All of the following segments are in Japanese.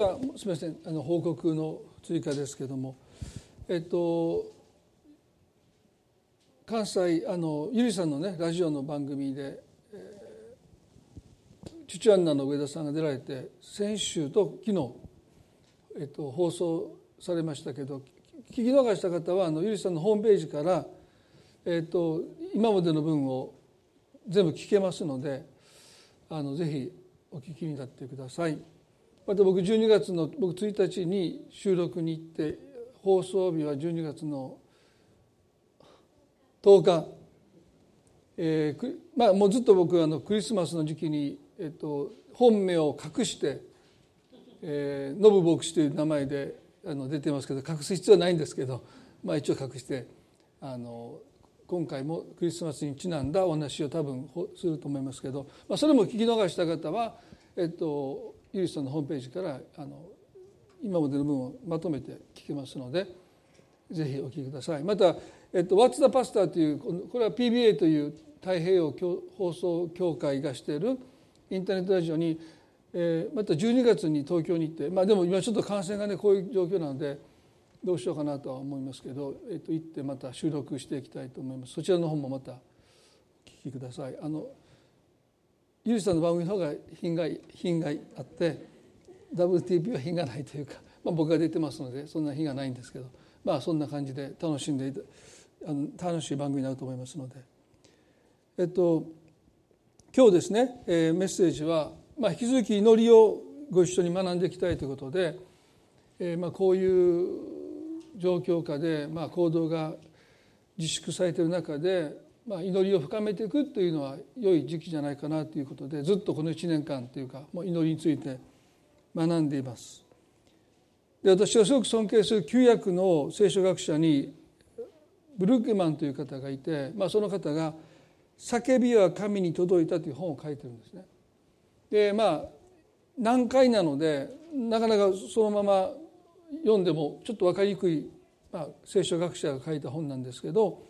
すみませんあの報告の追加ですけどもえっと関西あのゆりさんのねラジオの番組で、えー、チュチュアンナの上田さんが出られて先週と昨日、えっと、放送されましたけど聞き逃した方はあのゆりさんのホームページから、えっと、今までの分を全部聞けますのであのぜひお聞きになってください。また僕12月の僕1日に収録に行って放送日は12月の10日、えーまあ、もうずっと僕あのクリスマスの時期に、えっと、本名を隠して「えー、ノブ牧師」という名前であの出てますけど隠す必要はないんですけど、まあ、一応隠してあの今回もクリスマスにちなんだお話を多分すると思いますけど、まあ、それも聞き逃した方は、えっと、ゆりさんのホームページからあの今までの分をまとめて聞けますのでぜひお聞きください。また、えっと、What's the Pastor というこれは PBA という太平洋放送協会がしているインターネットラジオに、えー、また12月に東京に行って、まあ、でも今ちょっと感染がねこういう状況なのでどうしようかなとは思いますけど、えっと、行ってまた収録していきたいと思いますそちらの方もまたお聞きください。あのゆりさんの番組の方が品が品があって WTP は品がないというか、まあ、僕が出てますのでそんな品がないんですけどまあそんな感じで楽しんであの楽しい番組になると思いますので。えっと今日ですね、えー、メッセージは、まあ、引き続き祈りをご一緒に学んでいきたいということで、えーまあ、こういう状況下で、まあ、行動が自粛されている中でまあ、祈りを深めていくというのは良い時期じゃないかなということでずっとこの1年間というかもう祈りについて学んでいます。で私がすごく尊敬する旧約の聖書学者にブルックマンという方がいて、まあ、その方が「叫びは神に届いた」という本を書いてるんですね。でまあ難解なのでなかなかそのまま読んでもちょっと分かりにくい、まあ、聖書学者が書いた本なんですけど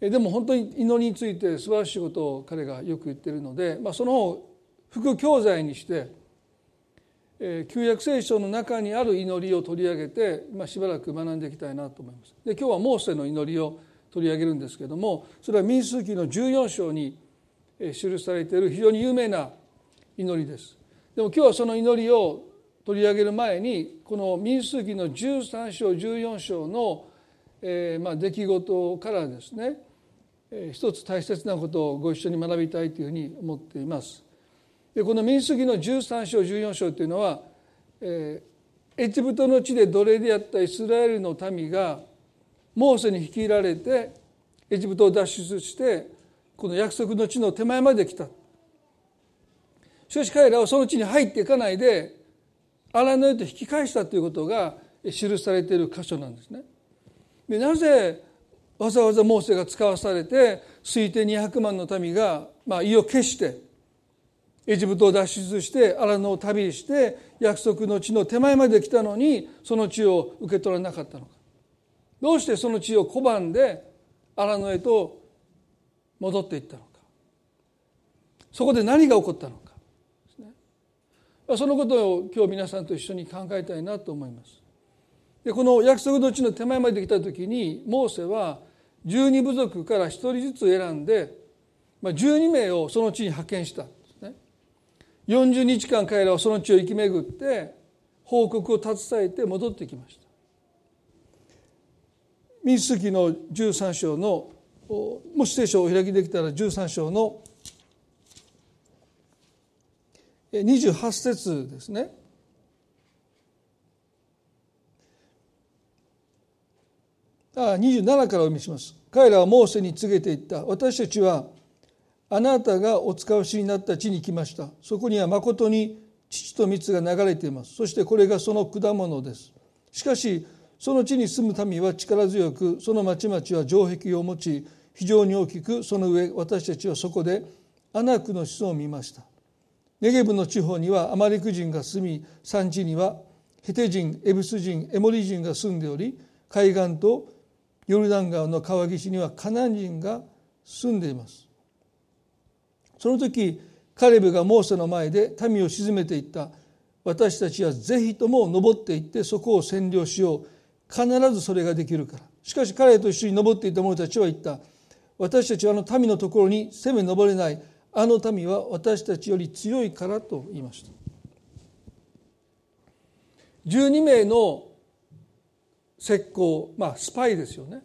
でも本当に祈りについて素晴らしいことを彼がよく言ってるので、まあ、そのを副教材にして、え旧約聖書の中にある祈りを取り上げて、まあ、しばらく学んでいきたいなと思います。で今日はモーセの祈りを取り上げるんですけどもそれは民数記の14章に記されている非常に有名な祈りです。でも今日はその祈りを取り上げる前にこの民数記の13章14章の、えー、まあ出来事からですね一つ大切なことをご一緒に学びたいというふうに思っています。でこの民主主義の13章14章というのは、えー、エジプトの地で奴隷であったイスラエルの民がモーセに率いられてエジプトを脱出してこの約束の地の手前まで来た。しかし彼らはその地に入っていかないで荒野へと引き返したということが記されている箇所なんですね。でなぜわざわざモーセが使わされて推定200万の民が、まあ、意を決してエジプトを脱出して荒野を旅して約束の地の手前まで来たのにその地を受け取らなかったのか。どうしてその地を拒んで荒野へと戻っていったのか。そこで何が起こったのか。そのことを今日皆さんと一緒に考えたいなと思います。でこの約束の地の手前まで来た時にモーセは12部族から1人ずつ選んで、まあ、12名をその地に派遣したんですね。40日間彼らはその地を生き巡って報告を携えて戻ってきました。民数記の13章のもし聖書を開きできたら13章の28節ですね。27からお読みします。彼らはモーセに告げていった。私たちはあなたがお使わしになった地に来ました。そこにはまことに父と蜜が流れています。そしてこれがその果物です。しかしその地に住む民は力強くその町々は城壁を持ち非常に大きくその上私たちはそこでアナクの子孫を見ました。ネゲブの地方にはアマリク人が住み山地にはヘテ人エブス人エモリ人が住んでおり海岸とヨルダン川の川岸にはカナン人が住んでいます。その時カレブがモーセの前で民を鎮めていった。私たちはぜひとも登っていってそこを占領しよう。必ずそれができるから。しかし彼と一緒に登っていた者たちは言った。私たちはあの民のところに攻め登れない。あの民は私たちより強いからと言いました。12名の石膏まあスパイですよね。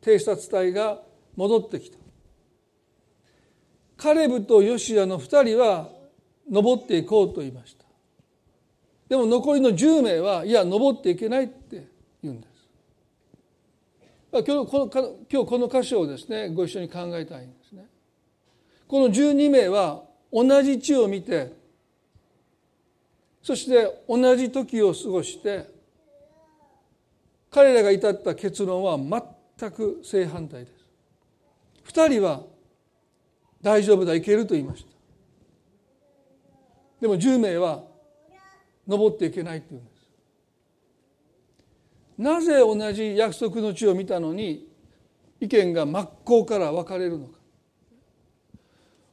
偵察隊が戻ってきた。カレブとヨシアの2人は登っていこうと言いました。でも残りの10名はいや登っていけないって言うんです。今日この今日この箇所をですねご一緒に考えたいんですね。この12名は同じ地を見てそして同じ時を過ごして彼らが至った結論は全く正反対です。2人は大丈夫だいけると言いました。でも10名は登っていけないって言うんです。なぜ同じ約束の地を見たのに意見が真っ向から分かれるのか。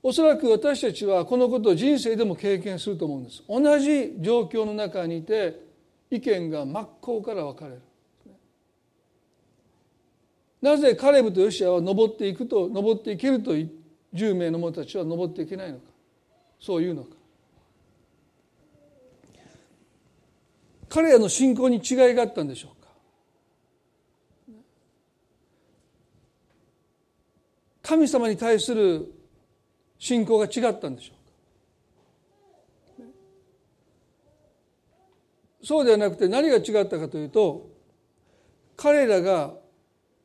おそらく私たちはこのことを人生でも経験すると思うんです。同じ状況の中にいて意見が真っ向から分かれる。なぜカレブとヨシアは登っていくと登っていけると10名の者たちは登っていけないのか。そういうのか。彼らの信仰に違いがあったんでしょうか。神様に対する信仰が違ったんでしょうか。そうではなくて何が違ったかというと彼らが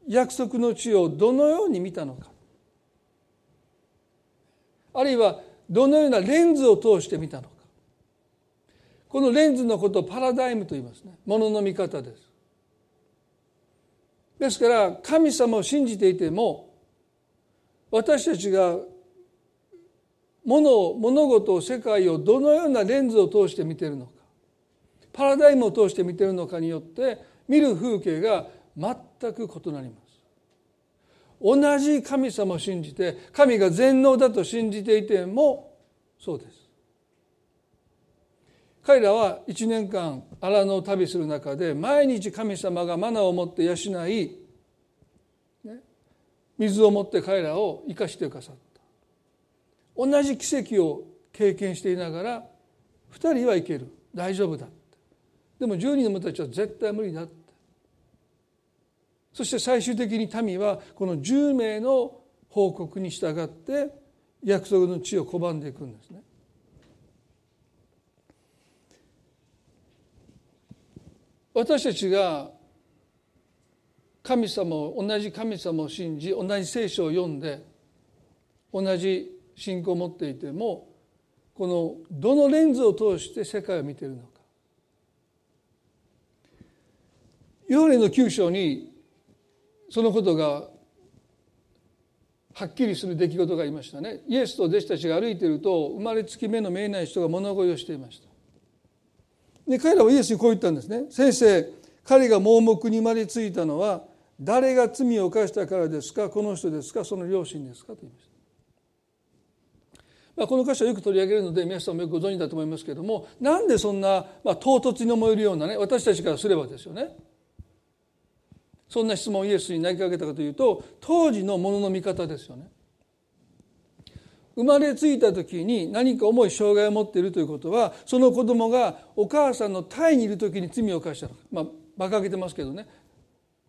約束の地をどのように見たのか。あるいはどのようなレンズを通して見たのか。このレンズのことをパラダイムと言いますね。ものの見方です。ですから神様を信じていても私たちが物を物事を世界をどのようなレンズを通して見てるのかパラダイムを通して見てるのかによって見る風景が全く異なります。同じ神様を信じて神が全能だと信じていてもそうです。彼らは1年間荒野を旅する中で毎日神様がマナを持って養い、水を持って彼らを生かしてくださった。同じ奇跡を経験していながら2人はいける。大丈夫だでも10人の者たちは絶対無理だそして最終的に民はこの10名の報告に従って約束の地を拒んでいくんですね。私たちが神様を同じ神様を信じ同じ聖書を読んで同じ信仰を持っていてもこのどのレンズを通して世界を見ているのか。ヨーレの九章にそのことがはっきりする出来事がありましたね。イエスと弟子たちが歩いていると生まれつき目の見えない人が物乞いをしていました。で彼らはイエスにこう言ったんですね。先生彼が盲目に生まれついたのは誰が罪を犯したからですか？この人ですか？その両親ですか？と言いました。まあ、この箇所はよく取り上げるので皆さんもよくご存知だと思いますけれどもなんでそんな、まあ、唐突に思えるようなね私たちからすればですよね。そんな質問をイエスに投げかけたかというと当時のものの見方ですよね。生まれついた時に何か重い障害を持っているということはその子供がお母さんの胎にいる時に罪を犯したのかまあ馬鹿げてますけどね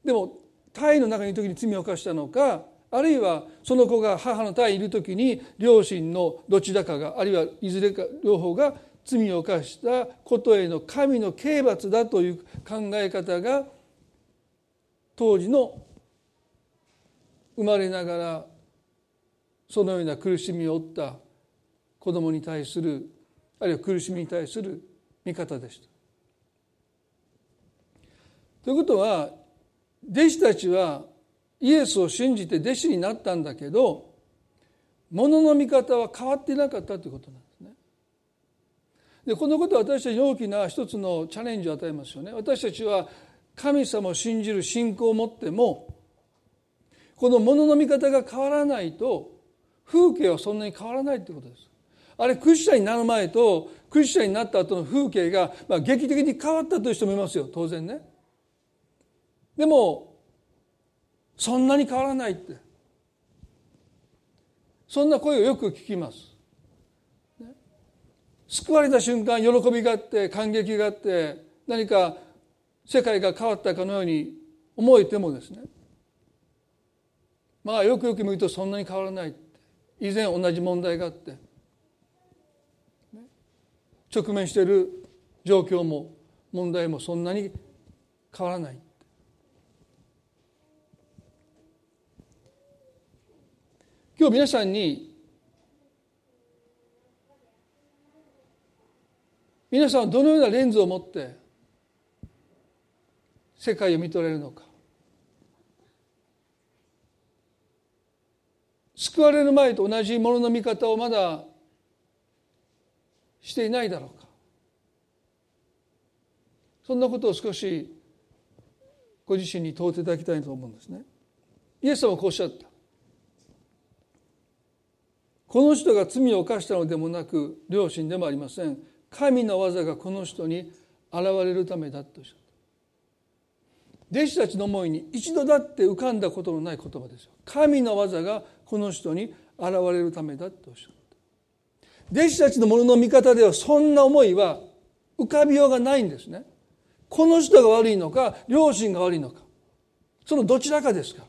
でも胎の中にいる時に罪を犯したのかあるいはその子が母の胎にいる時に両親のどちらかがあるいはいずれか両方が罪を犯したことへの神の刑罰だという考え方が当時の生まれながらそのような苦しみを負った子供に対するあるいは苦しみに対する見方でした。ということは弟子たちはイエスを信じて弟子になったんだけどものの見方は変わってなかったということなんですね。でこのことは私たちに大きな一つのチャレンジを与えますよね。私たちは神様を信じる信仰を持ってもこのものの見方が変わらないと風景はそんなに変わらないということです。あれクリスチャンになる前とクリスチャンになった後の風景が、まあ、劇的に変わったという人もいますよ当然ね。でもそんなに変わらないってそんな声をよく聞きます。救われた瞬間喜びがあって感激があって何か世界が変わったかのように思えてもですねまあよくよく見るとそんなに変わらない以前同じ問題があって直面している状況も問題もそんなに変わらない今日皆さんに皆さんはどのようなレンズを持って世界を見とれるのか救われる前と同じものの見方をまだしていないだろうかそんなことを少しご自身に問うていただきたいと思うんですね。イエス様はこうおっしゃった。この人が罪を犯したのでもなく両親でもありません。神の技がこの人に現れるためだとおっしゃった。弟子たちの思いに一度だって浮かんだことのない言葉ですよ。神の技がこの人に現れるためだとおっしゃった。弟子たちのものの見方ではそんな思いは浮かびようがないんですね。この人が悪いのか両親が悪いのかそのどちらかですから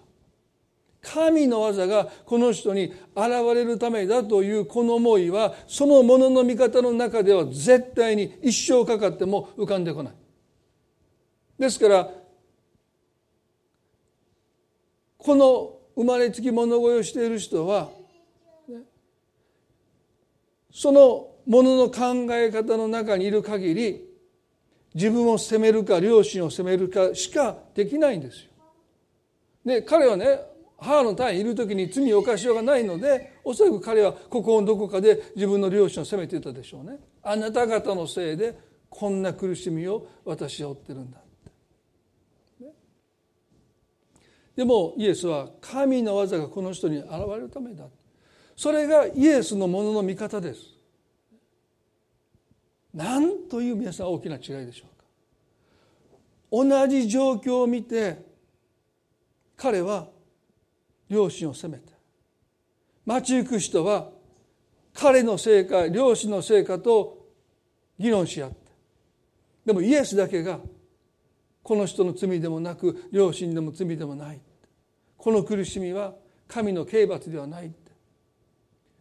神の技がこの人に現れるためだというこの思いはそのものの見方の中では絶対に一生かかっても浮かんでこないですからこの生まれつき物乞いをしている人はそのものの考え方の中にいる限り自分を責めるか両親を責めるかしかできないんですよ。で彼はね母の単位いる時に罪を犯しようがないのでおそらく彼は心のどこかで自分の両親を責めていたでしょうね。あなた方のせいでこんな苦しみを私は負ってるんだって。でもイエスは神の技がこの人に現れるためだ。それがイエスのものの見方です。何という皆さん大きな違いでしょうか同じ状況を見て彼は両親を責めて街行く人は彼のせいか両親のせいかと議論し合ってでもイエスだけがこの人の罪でもなく両親でも罪でもないこの苦しみは神の刑罰ではない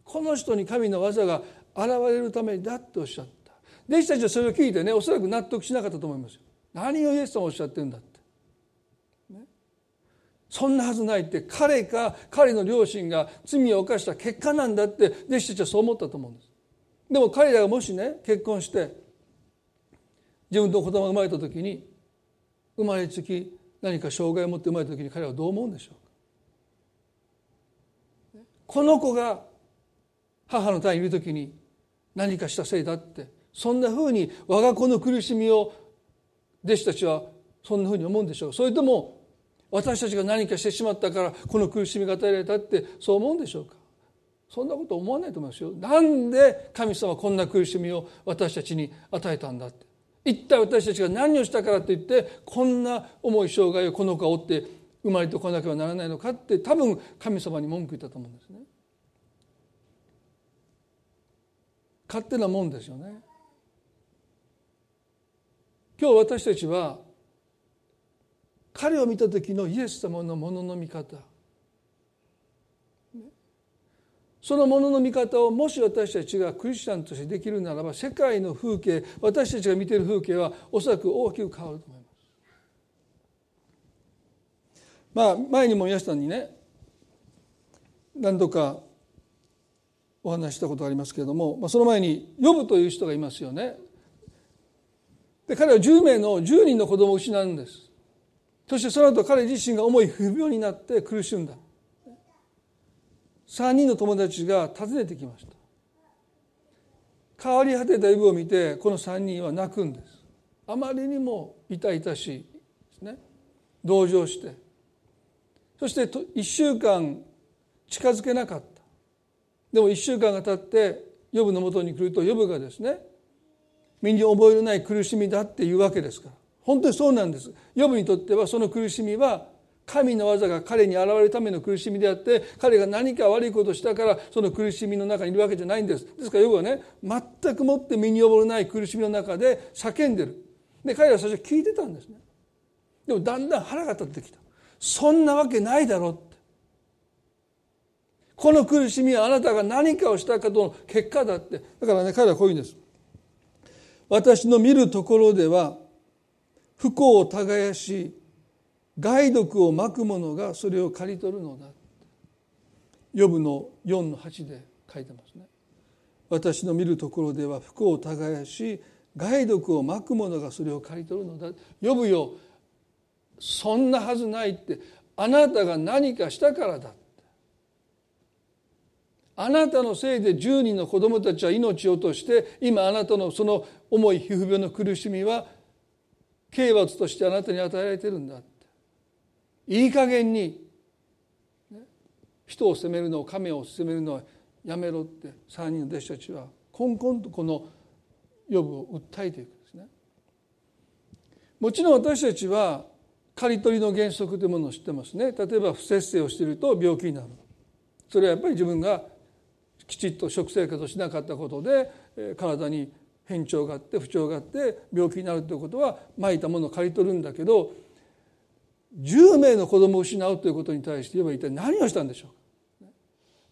この人に神の技が現れるためだとおっしゃった弟子たちはそれを聞いてねおそらく納得しなかったと思いますよ。何をイエス様おっしゃってるんだって。ね、そんなはずないって彼か彼の両親が罪を犯した結果なんだって弟子たちはそう思ったと思うんです。でも彼らがもしね結婚して自分の子供が生まれた時に生まれつき何か障害を持って生まれた時に彼はどう思うんでしょうか？この子が母の単位にいる時に何かしたせいだってそんなふうに我が子の苦しみを弟子たちはそんなふうに思うんでしょう。それとも私たちが何かしてしまったからこの苦しみが与えられたってそう思うんでしょうか？そんなこと思わないと思いますよ。なんで神様はこんな苦しみを私たちに与えたんだって。一体私たちが何をしたからといってこんな重い障害をこの子を負って生まれてこなければならないのかって多分神様に文句言ったと思うんですね。勝手なもんですよね。今日私たちは彼を見た時のイエス様のものの見方そのものの見方をもし私たちがクリスチャンとしてできるならば世界の風景私たちが見ている風景はおそらく大きく変わると思います。まあ前にも皆さんにね何度かお話したことがありますけれども、まあ、その前に呼ぶという人がいますよね。で彼は10名の10人の子供を失うんです。そしてその後彼自身が重い不病になって苦しんだ。3人の友達が訪ねてきました。変わり果てたイブを見てこの3人は泣くんです。あまりにも痛々しいですね。同情して。そして1週間近づけなかった。でも1週間が経ってヨブのもとに来るとヨブがですね身に覚えのない苦しみだっていうわけですから。本当にそうなんです。ヨブにとってはその苦しみは神の技が彼に現れるための苦しみであって彼が何か悪いことをしたからその苦しみの中にいるわけじゃないんです。ですからヨブはね全くもって身に覚えない苦しみの中で叫んでる。で彼は最初聞いてたんですね。でもだんだん腹が立ってきた。そんなわけないだろうって。この苦しみはあなたが何かをしたかとの結果だって。だからね彼はこういうんです。私の見るところでは不幸を耕し害毒をまく者がそれを刈り取るのだ。予部の4の8で書いてますね。私の見るところでは不幸を耕し害毒をまく者がそれを刈り取るのだ。呼ぶよそんなはずないってあなたが何かしたからだあなたのせいで10人の子供たちは命を落として今あなたのその重い皮膚病の苦しみは刑罰としてあなたに与えられてるんだ。いい加減に人を責めるのを亀を責めるのはやめろって3人の弟子たちはこんこんとこの予部を訴えていくんですね。もちろん私たちは刈り取りの原則というものを知ってますね。例えば不節制をしていると病気になる。それはやっぱり自分がきちっと食生活をしなかったことで体に変調があって不調があって病気になるということはまいたものを刈り取るんだけど10名の子供を失うということに対して言えば一体何をしたんでしょうか？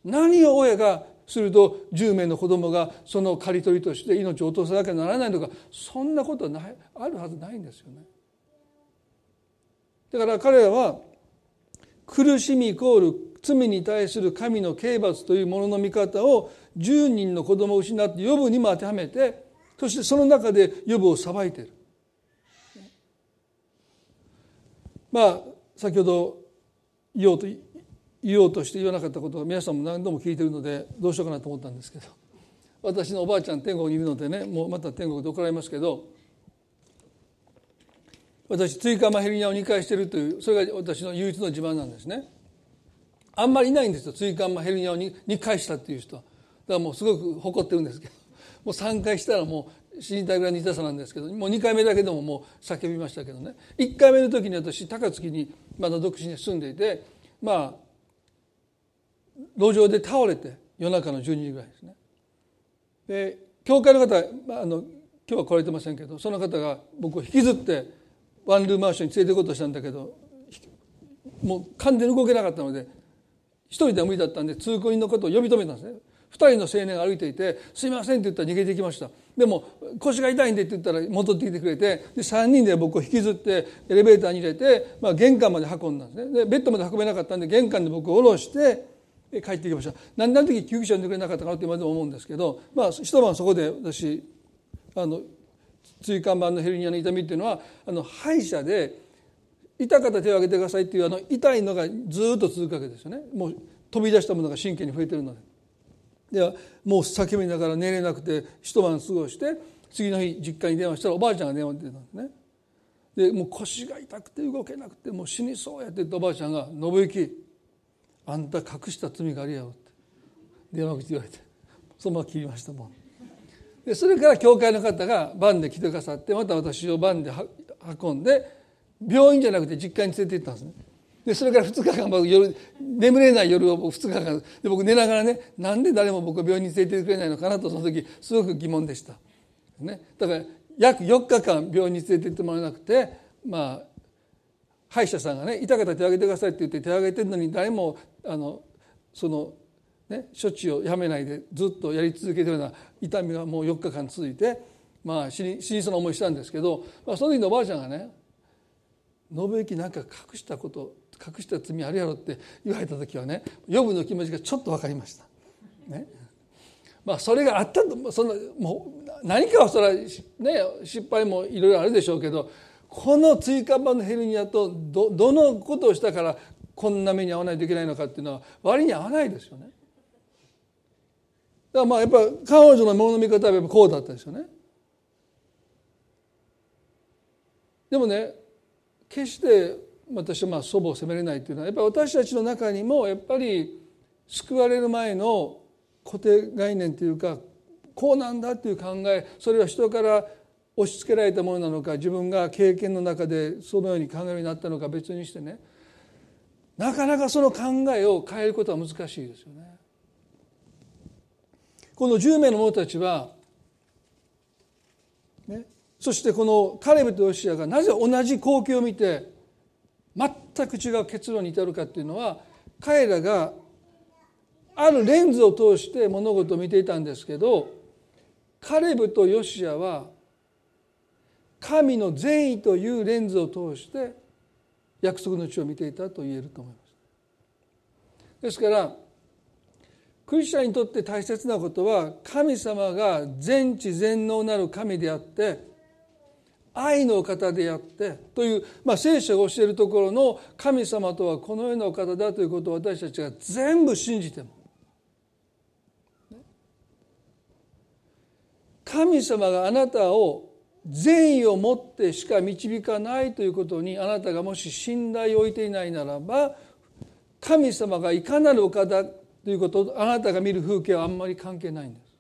何を親がすると10名の子供がその刈り取りとして命を落とさなきゃならないのか？そんなことはないあるはずないんですよね。だから彼らは苦しみイコール罪に対する神の刑罰というものの見方を10人の子供を失って予部にも当てはめてそしてその中で予部を裁いている。まあ先ほど言おうと言おうとして言わなかったことは皆さんも何度も聞いてるのでどうしようかなと思ったんですけど私のおばあちゃん天国にいるのでねもうまた天国で怒られますけど私追加マヘルニアを2回してるというそれが私の唯一の自慢なんですね。あんまりいないんですよ追加マヘルニアを 2, 2回したっていう人だからもうすごく誇ってるんですけどもう3回したらもう死にたいぐらいの痛さなんですけどもう2回目だけでももう叫びましたけどね。1回目の時に私高槻にまだ独身に住んでいてまあ路上で倒れて夜中の12時ぐらいですね。で教会の方あの今日は来られてませんけどその方が僕を引きずってワンルームマンションに連れて行こうとしたんだけどもう完全に動けなかったので一人では無理だったんで通行人のことを呼び止めたんですね。二人の青年が歩いていて「すいません」って言ったら逃げていきました。でも腰が痛いんでって言ったら戻ってきてくれてで3人で僕を引きずってエレベーターに入れて、まあ、玄関まで運んだんですね。でベッドまで運べなかったんで玄関で僕を下ろして帰ってきました。何の時救急車呼んでくれなかったかなって今でも思うんですけど、まあ、一晩そこで私あの椎間板のヘルニアの痛みっていうのはあの歯医者で痛かったら手を挙げてくださいっていうあの痛いのがずっと続くわけですよね。もう飛び出したものが神経に増えてるので。ではもう叫びながら寝れなくて一晩過ごして次の日実家に電話したらおばあちゃんが電話出たんですね。でもう腰が痛くて動けなくてもう死にそうやって言ったおばあちゃんが「信行あんた隠した罪があるやろ」って電話口言われてそのまま切りましたもん。でそれから教会の方がバンで来てくださってまた私をバンで運んで病院じゃなくて実家に連れて行ったんですね。でそれから2日間僕夜眠れない夜を僕2日間で僕寝ながらねなんで誰も僕を病院に連れて行ってくれないのかなとその時すごく疑問でした。ね、だから約4日間病院に連れて行ってもらえなくてまあ歯医者さんがね痛かったら手を挙げてくださいって言って手を挙げてるのに誰もあのその、ね、処置をやめないでずっとやり続けてるような痛みがもう4日間続いて、まあ、死に死にそうな思いしたんですけど、まあ、その時のおばあちゃんがね「信行なんか隠したこと隠した罪あるやろ」って言われた時はね予部の気持ちがちょっと分かりました。ねまあ、それがあったとそのもう何かはそれは、ね、失敗もいろいろあるでしょうけどこの椎間板のヘルニアとどどのことをしたからこんな目に遭わないといけないのかっていうのは割に合わないですよね。だからまあやっぱ彼女のものの見方はやっぱこうだったですよね。でもね決して私はまあ祖母を責めれないっていうのはやっぱり私たちの中にもやっぱり救われる前の固定概念というかこうなんだっていう考えそれは人から押し付けられたものなのか自分が経験の中でそのように考えるようになったのか別にしてねなかなかその考えを変えることは難しいですよね。この10名の者たちは、ね、そしてこのカレブとヨシアがなぜ同じ光景を見て全く違う結論に至るかっていうのは彼らがあるレンズを通して物事を見ていたんですけどカレブとヨシアは神の善意というレンズを通して約束の地を見ていたと言えると思います。ですからクリスチャンにとって大切なことは神様が全知全能なる神であって愛の方であってという、まあ、聖書が教えるところの神様とはこのようなお方だということを私たちが全部信じても神様があなたを善意を持ってしか導かないということにあなたがもし信頼を置いていないならば神様がいかなるお方ということあなたが見る風景はあんまり関係ないんです。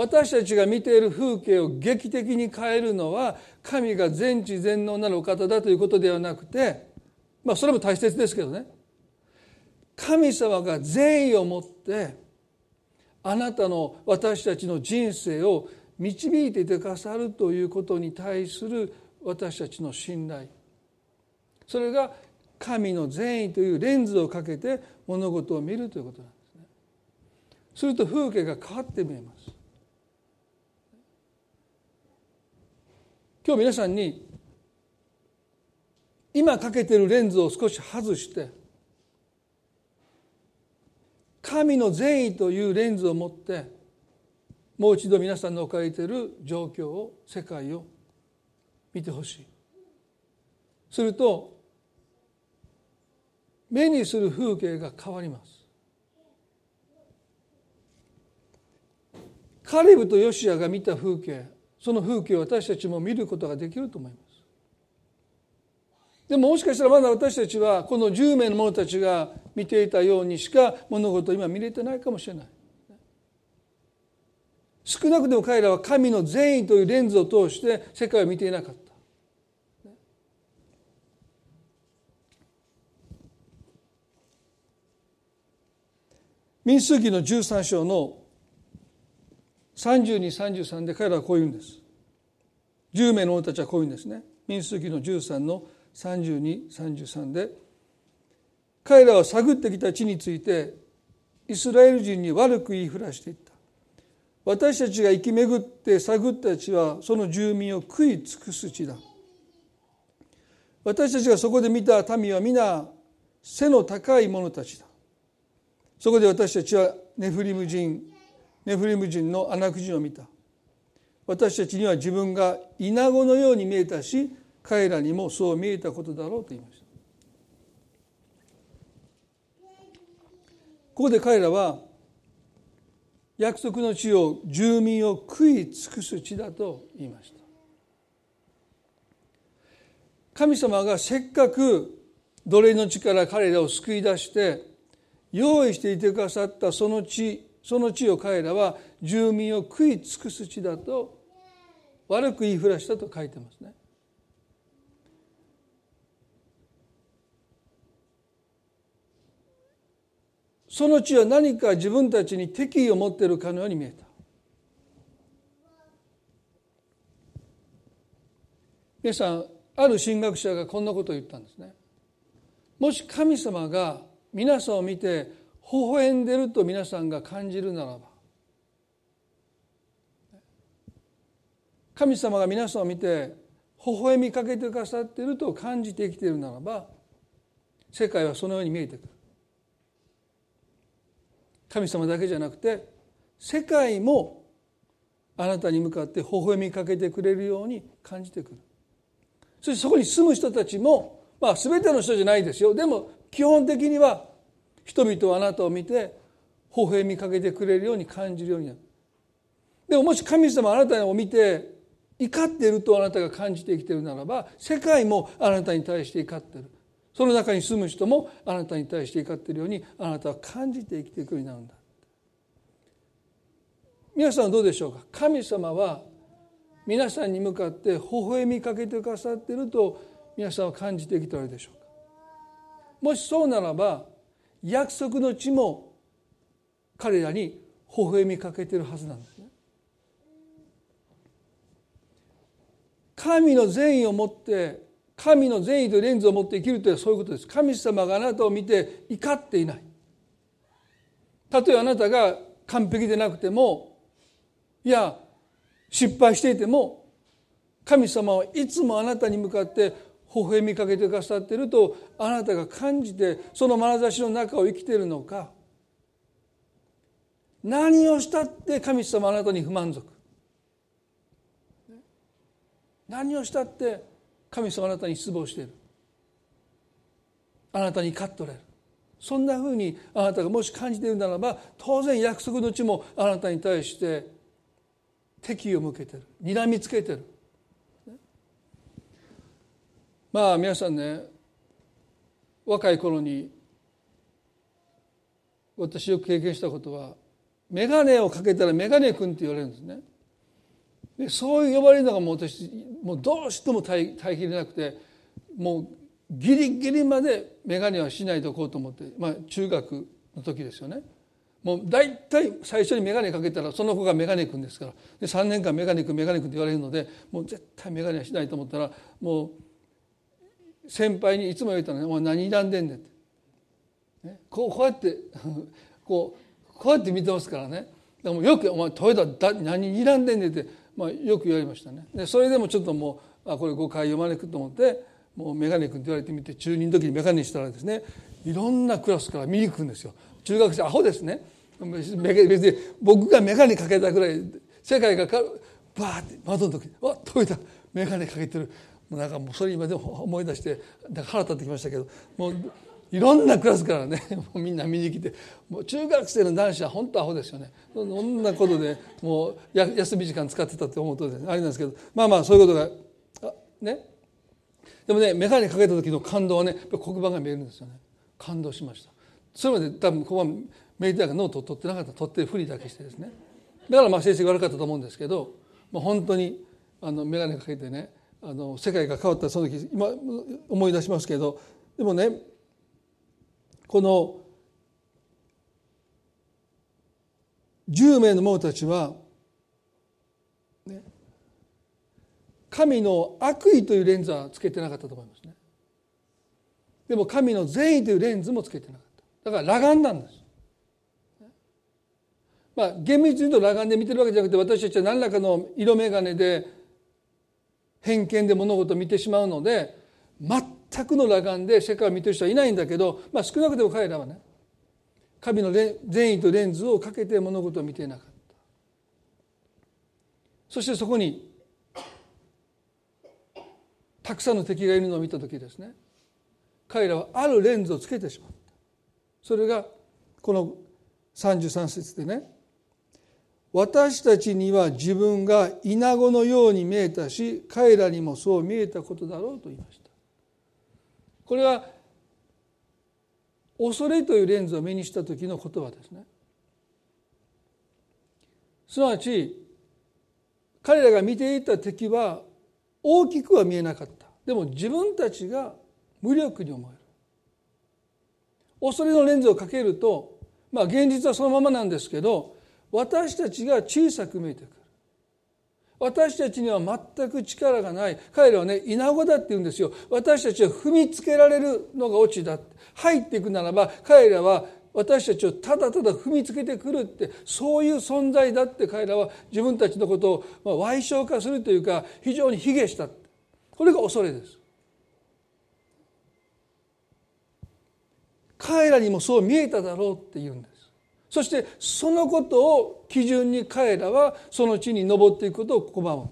私たちが見ている風景を劇的に変えるのは神が全知全能なるお方だということではなくてまあそれも大切ですけどね神様が善意を持ってあなたの私たちの人生を導いてくださるということに対する私たちの信頼それが神の善意というレンズをかけて物事を見るということなんですね。すると風景が変わって見えます。今日皆さんに今かけてるレンズを少し外して神の善意というレンズを持ってもう一度皆さんの置かれている状況を世界を見てほしい。すると目にする風景が変わります。カリブとヨシアが見た風景その風景を私たちも見ることができると思います。でももしかしたらまだ私たちはこの10名の者たちが見ていたようにしか物事を今見れてないかもしれない。少なくとも彼らは神の善意というレンズを通して世界を見ていなかった。民数記の13章の3233で彼らはこう言うんです。10名の者たちはこう言うんですね。民数記の13の3233で彼らは探ってきた地についてイスラエル人に悪く言いふらしていった。私たちが生き巡って探った地はその住民を食い尽くす地だ。私たちがそこで見た民は皆背の高い者たちだ。そこで私たちはネフリム人ネフリム人の穴くじを見た。私たちには自分がイナゴのように見えたし彼らにもそう見えたことだろうと言いました。ここで彼らは約束の地を住民を食い尽くす地だと言いました。神様がせっかく奴隷の地から彼らを救い出して用意していてくださったその地その地を彼らは住民を食い尽くす地だと悪く言いふらしたと書いてますね。その地は何か自分たちに敵意を持っているかのように見えた。皆さんある神学者がこんなことを言ったんですね。もし神様が皆さんを見て微笑んでると皆さんが感じるならば神様が皆さんを見て微笑みかけてくださっていると感じて生きているならば世界はそのように見えてくる。神様だけじゃなくて世界もあなたに向かって微笑みかけてくれるように感じてくる。そしてそこに住む人たちもまあ全ての人じゃないですよ。でも基本的には人々はあなたを見て微笑みかけてくれるように感じるようになる。でももし神様あなたを見て怒っているとあなたが感じて生きているならば世界もあなたに対して怒っている。その中に住む人もあなたに対して怒っているようにあなたは感じて生きていくようになるんだ。皆さんどうでしょうか？神様は皆さんに向かって微笑みかけてくださっていると皆さんは感じてきておるでしょうか？もしそうならば約束の地も彼らに微笑みかけているはずなんですね。神の善意を持って神の善意とレンズを持って生きるというのはそういうことです。神様があなたを見て怒っていない。たとえあなたが完璧でなくてもいや失敗していても神様はいつもあなたに向かって微笑みかけてくださっているとあなたが感じてその眼差しの中を生きているのか。何をしたって神様あなたに不満足。何をしたって神様あなたに失望している。あなたに勝っておられる。そんなふうにあなたがもし感じているならば当然約束の地もあなたに対して敵意を向けてる。睨みつけてる。まあ皆さんね若い頃に私よく経験したことは眼鏡をかけたら眼鏡君って言われるんですね。でそう呼ばれるのがもう私もうどうしても耐えきれなくてもうギリギリまで眼鏡はしないでおこうと思って、まあ、中学の時ですよね。もう大体最初に眼鏡かけたらその子が眼鏡君ですからで3年間眼鏡君眼鏡君って言われるのでもう絶対眼鏡はしないと思ったらもう先輩にいつも言ったのね「お前何選んでんねん」って、ね、こうこうやって こうこうやって見てますからね。でもよく「お前トイレだ何選んでんねん」って、まあ、よく言われましたね。でそれでもちょっともうあこれ誤解読まれくと思ってもう眼鏡君って言われてみて中2の時に眼鏡したらですねいろんなクラスから見に来るんですよ。中学生アホですね。別に僕が眼鏡かけたぐらい世界がバーって窓の時に「わっトイレ眼鏡かけてる」なんかもうそれ今でも思い出して腹立ってきましたけどもういろんなクラスからね もうみんな見に来てもう中学生の男子は本当アホですよね。そんなことでもう休み時間使ってたって思うと、ね、あれなんですけどまあまあそういうことがあね。でもね眼鏡かけた時の感動はね黒板が見えるんですよね。感動しました。それまで多分ここはメディアがノートを取ってなかった。取ってふりだけしてですね。だからまあ成績悪かったと思うんですけど、まあ、本当にあの眼鏡かけてねあの世界が変わったその時今思い出しますけどでもねこの10名の者たちは、ね、神の悪意というレンズはつけてなかったと思いますね。でも神の善意というレンズもつけてなかった。だから裸眼なんです。まあ厳密に言うと裸眼で見てるわけじゃなくて私たちは何らかの色眼鏡で偏見で物事を見てしまうので全くの裸眼で世界を見てる人はいないんだけど、まあ、少なくとも彼らはね神の善意とレンズをかけて物事を見ていなかった。そしてそこにたくさんの敵がいるのを見た時ですね。彼らはあるレンズをつけてしまった。それがこの33節でね私たちには自分がイナゴのように見えたし彼らにもそう見えたことだろうと言いました。これは恐れというレンズを目にした時の言葉ですね。すなわち彼らが見ていた敵は大きくは見えなかった。でも自分たちが無力に思える。恐れのレンズをかけるとまあ現実はそのままなんですけど私たちが小さく見えてくる。私たちには全く力がない。彼らはね稲子だって言うんですよ。私たちは踏みつけられるのがオチだ入っていくならば彼らは私たちをただただ踏みつけてくるってそういう存在だって彼らは自分たちのことをまあ歪償化するというか非常に卑下したこれが恐れです。彼らにもそう見えただろうって言うんですそしてそのことを基準に彼らはその地に登っていくことを拒む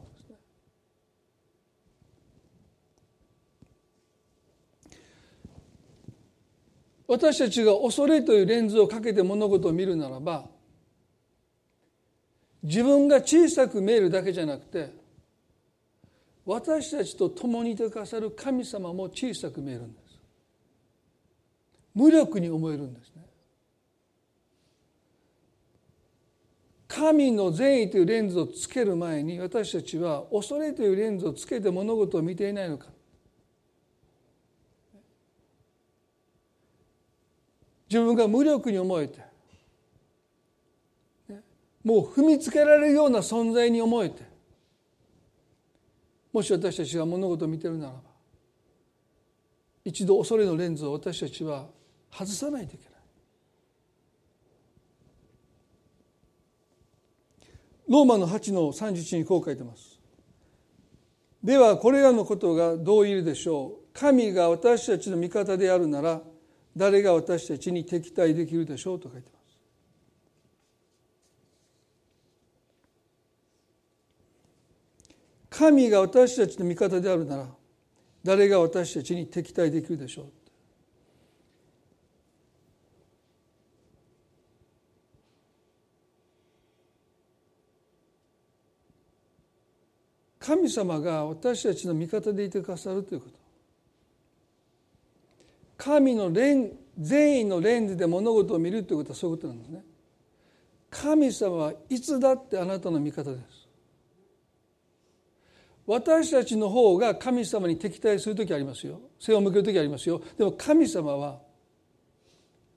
私たちが恐れというレンズをかけて物事を見るならば自分が小さく見えるだけじゃなくて私たちと共にいてくださる神様も小さく見えるんです。無力に思えるんです神の善意というレンズをつける前に私たちは恐れというレンズをつけて物事を見ていないのか自分が無力に思えてもう踏みつけられるような存在に思えてもし私たちが物事を見てるならば一度恐れのレンズを私たちは外さないといけない。ローマの8の31にこう書いてます。ではこれらのことがどう言うでしょう神が私たちの味方であるなら誰が私たちに敵対できるでしょうと書いてます。神が私たちの味方であるなら誰が私たちに敵対できるでしょう神様が私たちの味方でいてくださるということ。神の善意のレンズで物事を見るということはそういうことなんですね。神様はいつだってあなたの味方です。私たちの方が神様に敵対する時ありますよ。背を向ける時ありますよ。でも神様は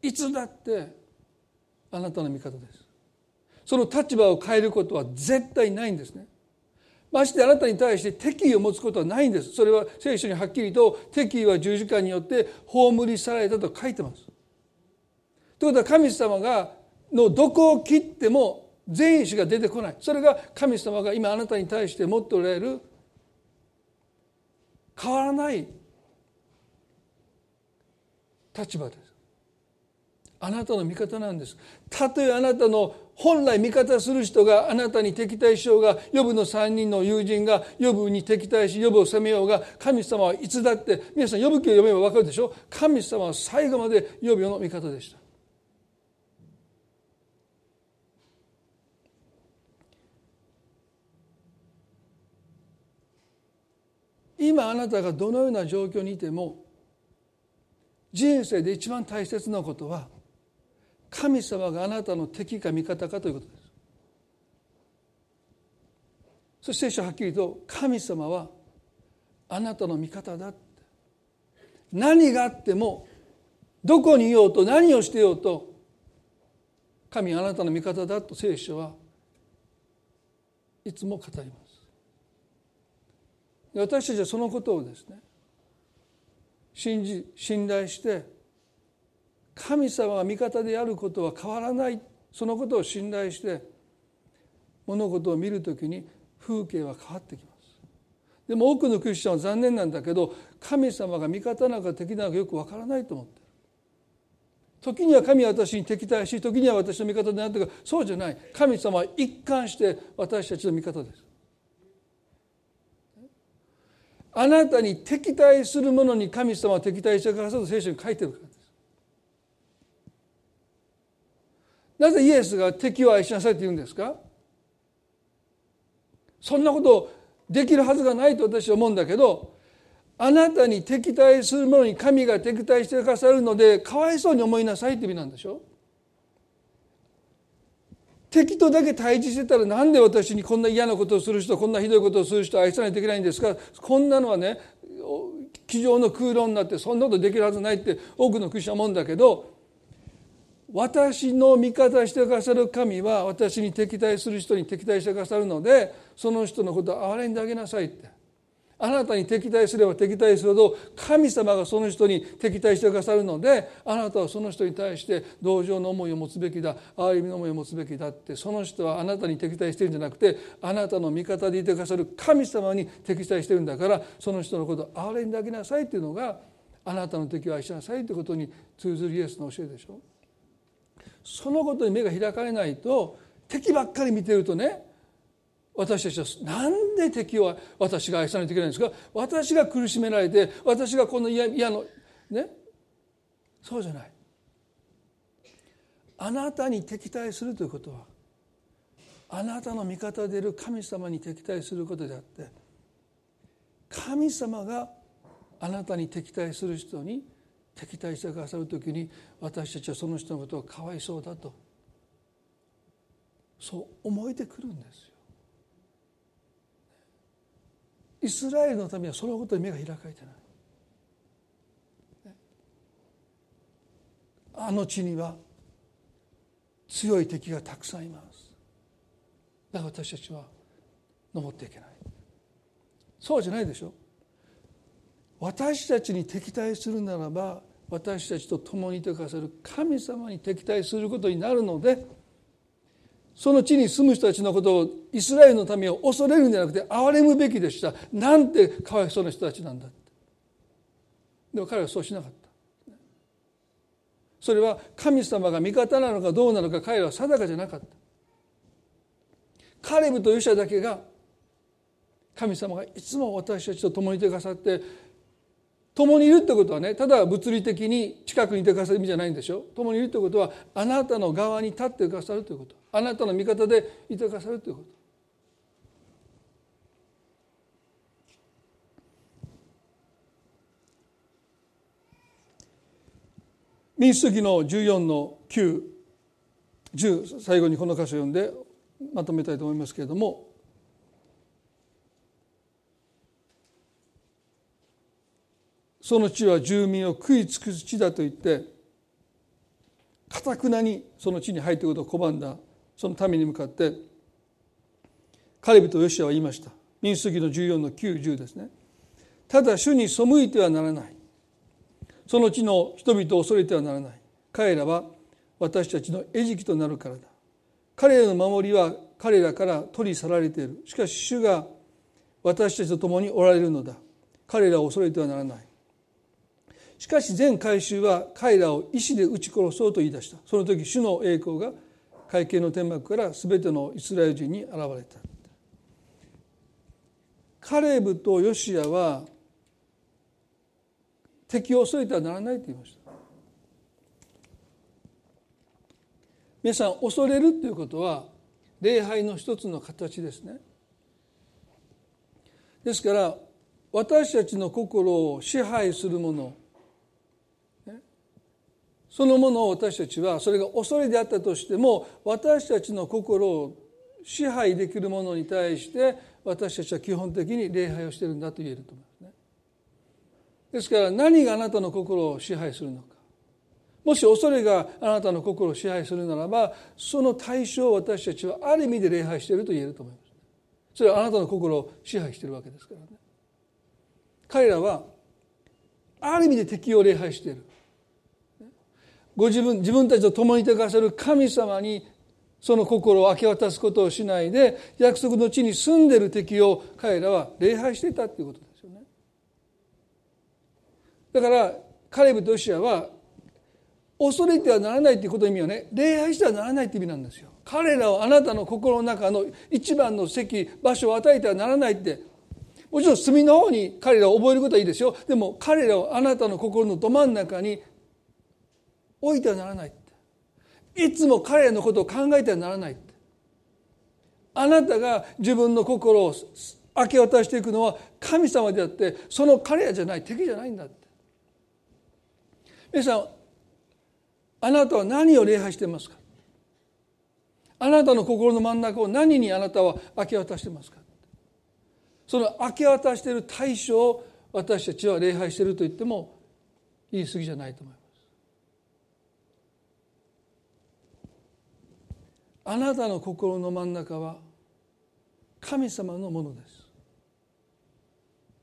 いつだってあなたの味方です。その立場を変えることは絶対ないんですね。ましてあなたに対して敵意を持つことはないんです。それは聖書にはっきりと敵意は十字架によって葬り去られたと書いてます。ということは神様がのどこを切っても善意しが出てこない。それが神様が今あなたに対して持っておられる変わらない立場です。あなたの味方なんです。たとえあなたの本来味方する人があなたに敵対しようが予部の3人の友人が予部に敵対し予部を責めようが神様はいつだって皆さん予部記を読めば分かるでしょ？神様は最後まで予部の味方でした。今あなたがどのような状況にいても人生で一番大切なことは神様があなたの敵か味方かということです。そして聖書はっきりと神様はあなたの味方だって。何があってもどこにいようと何をしてようと神あなたの味方だと聖書はいつも語ります。私たちはそのことをですね信じ信頼して神様が味方であることは変わらない。そのことを信頼して物事を見るときに風景は変わってきます。でも多くのクリスチャンは残念なんだけど神様が味方なのか敵なのかよくわからないと思ってる。時には神は私に敵対し時には私の味方でなってかそうじゃない。神様は一貫して私たちの味方です。あなたに敵対するものに神様は敵対してくださると聖書に書いてるからです。なぜイエスが敵を愛しなさいって言うんですか？そんなことできるはずがないと私は思うんだけどあなたに敵対するものに神が敵対してくださるのでかわいそうに思いなさいって意味なんでしょ？敵とだけ対峙してたらなんで私にこんな嫌なことをする人こんなひどいことをする人愛さないといけないんですか？こんなのはね机上の空論になってそんなことできるはずないって多くのクリスチャンは思うんだけど私の味方してくださる神は私に敵対する人に敵対してくださるのでその人のことを憐れんであげなさいって。あなたに敵対すれば敵対するほど神様がその人に敵対してくださるのであなたはその人に対して同情の思いを持つべきだ憐れみの思いを持つべきだってその人はあなたに敵対してるんじゃなくてあなたの味方でいてくださる神様に敵対してるんだからその人のことを憐れんであげなさいっていうのがあなたの敵を愛しなさいということに通ずるイエスの教えでしょ。そのことに目が開かれないと敵ばっかり見てるとね私たちはなんで敵を私が愛さないといけないんですか？私が苦しめられて私がこの嫌嫌のね？そうじゃない。あなたに敵対するということはあなたの味方でいる神様に敵対することであって神様があなたに敵対する人に敵対してくださる時に私たちはその人のことをかわいそうだとそう思えてくるんですよ。イスラエルのためにはそのことに目が開かれてない。あの地には強い敵がたくさんいますだから私たちは登っていけないそうじゃないでしょ私たちに敵対するならば私たちと共にいてくださる神様に敵対することになるのでその地に住む人たちのことをイスラエルの民を恐れるんじゃなくて憐れむべきでした。なんてかわいそうな人たちなんだって。でも彼はそうしなかった。それは神様が味方なのかどうなのか彼らは定かじゃなかった。カレブとヨシャだけが神様がいつも私たちと共にいてくださって共にいるってことはねただ物理的に近くにいてくださる意味じゃないんでしょ？共にいるってことはあなたの側に立ってくださるということ。あなたの味方でいてくださるということ。民主主義の14の910最後にこの箇所を読んでまとめたいと思いますけれどもその地は住民を食い尽くす地だと言ってかたくなにその地に入っていくことを拒んだ。その民に向かってカレブとヨシアは言いました。民主主義の14の910ですね。ただ主に背いてはならない。その地の人々を恐れてはならない。彼らは私たちの餌食となるからだ。彼らの守りは彼らから取り去られている。しかし主が私たちと共におられるのだ。彼らを恐れてはならない。しかし全回収は彼らを石で撃ち殺そうと言い出した。その時主の栄光が会計の天幕から全てのイスラエル人に現れた。カレブとヨシアは敵を恐れてはならないと言いました。皆さん恐れるということは礼拝の一つの形ですね。ですから私たちの心を支配するものそのものを私たちはそれが恐れであったとしても私たちの心を支配できるものに対して私たちは基本的に礼拝をしてるんだと言えると思いますね。ですから何があなたの心を支配するのか。もし恐れがあなたの心を支配するならばその対象を私たちはある意味で礼拝していると言えると思います。それはあなたの心を支配しているわけですからね。彼らはある意味で敵を礼拝している。ご自分自分たちと共にいてくださる神様にその心を明け渡すことをしないで約束の地に住んでいる敵を彼らは礼拝していたということですよね。だからカレブとヨシアは恐れてはならないということの意味はね。礼拝してはならないという意味なんですよ。彼らをあなたの心の中の一番の席場所を与えてはならないって。もちろん隅の方に彼らを覚えることはいいですよ。でも彼らをあなたの心のど真ん中に置いてはならないいつも彼らのことを考えてはならないあなたが自分の心を明け渡していくのは神様であってその彼らじゃない敵じゃないんだって。皆さんあなたは何を礼拝していますか？あなたの心の真ん中を何にあなたは明け渡してますか？その明け渡している対象を私たちは礼拝していると言っても言い過ぎじゃないと思います。あなたの心の真ん中は神様のものです。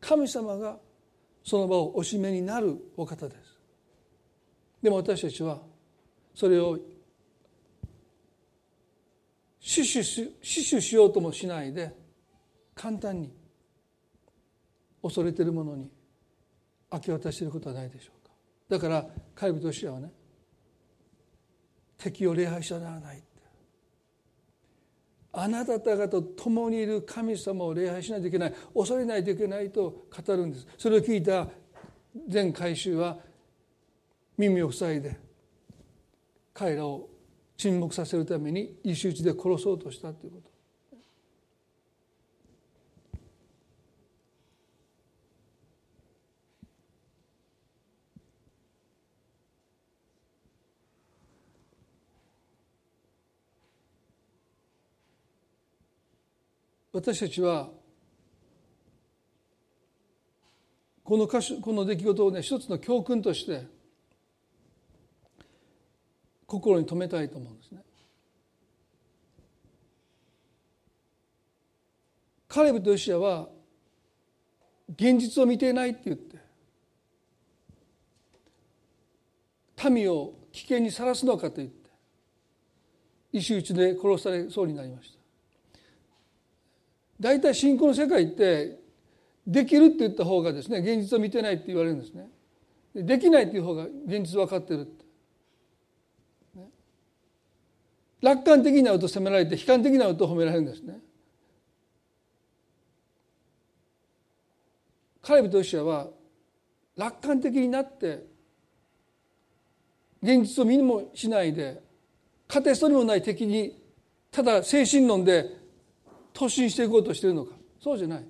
神様がその場をおしめになるお方です。でも私たちはそれを死守し死守しようともしないで簡単に恐れているものに明け渡していることはないでしょうかだからカイブとシアはね敵を礼拝しちゃならないあなた方と共にいる神様を礼拝しないといけない。恐れないといけないと語るんです。それを聞いた全回収は耳を塞いで彼らを沈黙させるために石打ちで殺そうとしたということ。私たちはこの歌詞この出来事をね一つの教訓として心に留めたいと思うんですね。カレブとヨシアは現実を見ていないって言って民を危険にさらすのかと言って石打ちで殺されそうになりました大体信仰の世界ってできるって言った方がですね現実を見てないって言われるんですね。できないっていう方が現実分かってるって、ね、楽観的になると責められて悲観的になると褒められるんですね。彼人としては楽観的になって現実を見もしないで勝てそうにもない敵にただ精神論で突進していこうとしているのか。そうじゃない。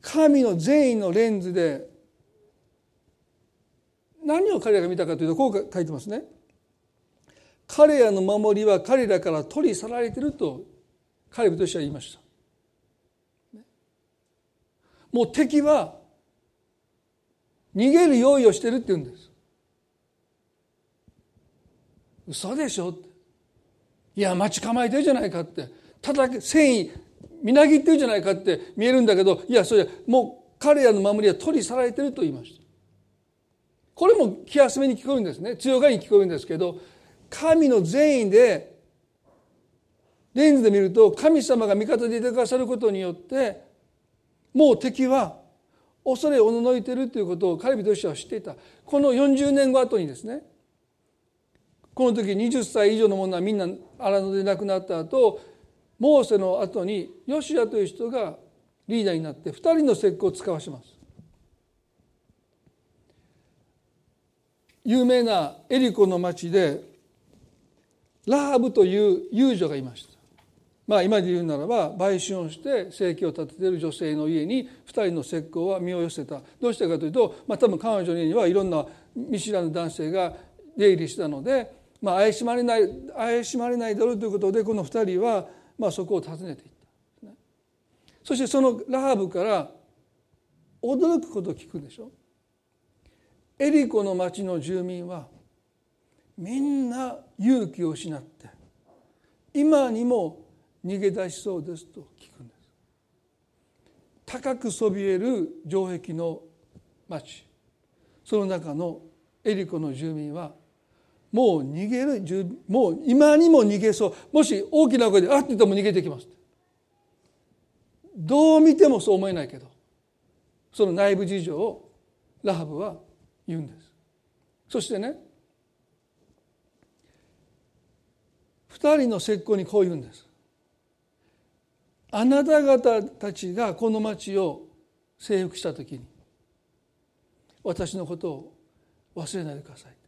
神の善意のレンズで何を彼らが見たかというとこう書いてますね。彼らの守りは彼らから取り去られていると彼人としては言いました。もう敵は逃げる用意をしてるって言うんです。嘘でしょって。いや待ち構えてるじゃないかって。ただ繊維みなぎってるじゃないかって見えるんだけどいやそれもう彼らの守りは取り去られてると言いました。これも気休めに聞こえるんですね。強がりに聞こえるんですけど神の善意でレンズで見ると神様が味方でいてくださることによってもう敵は恐れおののいているということを彼人としては知っていた。この40年後後にですねこの時20歳以上の者はみんな荒野で亡くなった後モーセの後にヨシアという人がリーダーになって2人の石膏を使わします。有名なエリコの町でラハブという遊女がいました。まあ今で言うならば売春をして生計を立てている女性の家に2人の石膏は身を寄せた。どうしてかというと、まあ、多分彼女にはいろんな見知らぬ男性が出入りしたのでまあ、怪しまれない怪しまれないだろうということでこの2人は、まあ、そこを訪ねていった、そしてそのラハブから驚くことを聞くでしょ。エリコの町の住民はみんな勇気を失って今にも逃げ出しそうですと聞くんです。高くそびえる城壁の町。その中のエリコの住民はもう逃げるもう今にも逃げそう。もし大きな声で「あっ」て言っても逃げてきますどう見てもそう思えないけどその内部事情をラハブは言うんです。そしてね二人の石膏にこう言うんです。あなた方たちがこの町を征服した時に私のことを忘れないでください。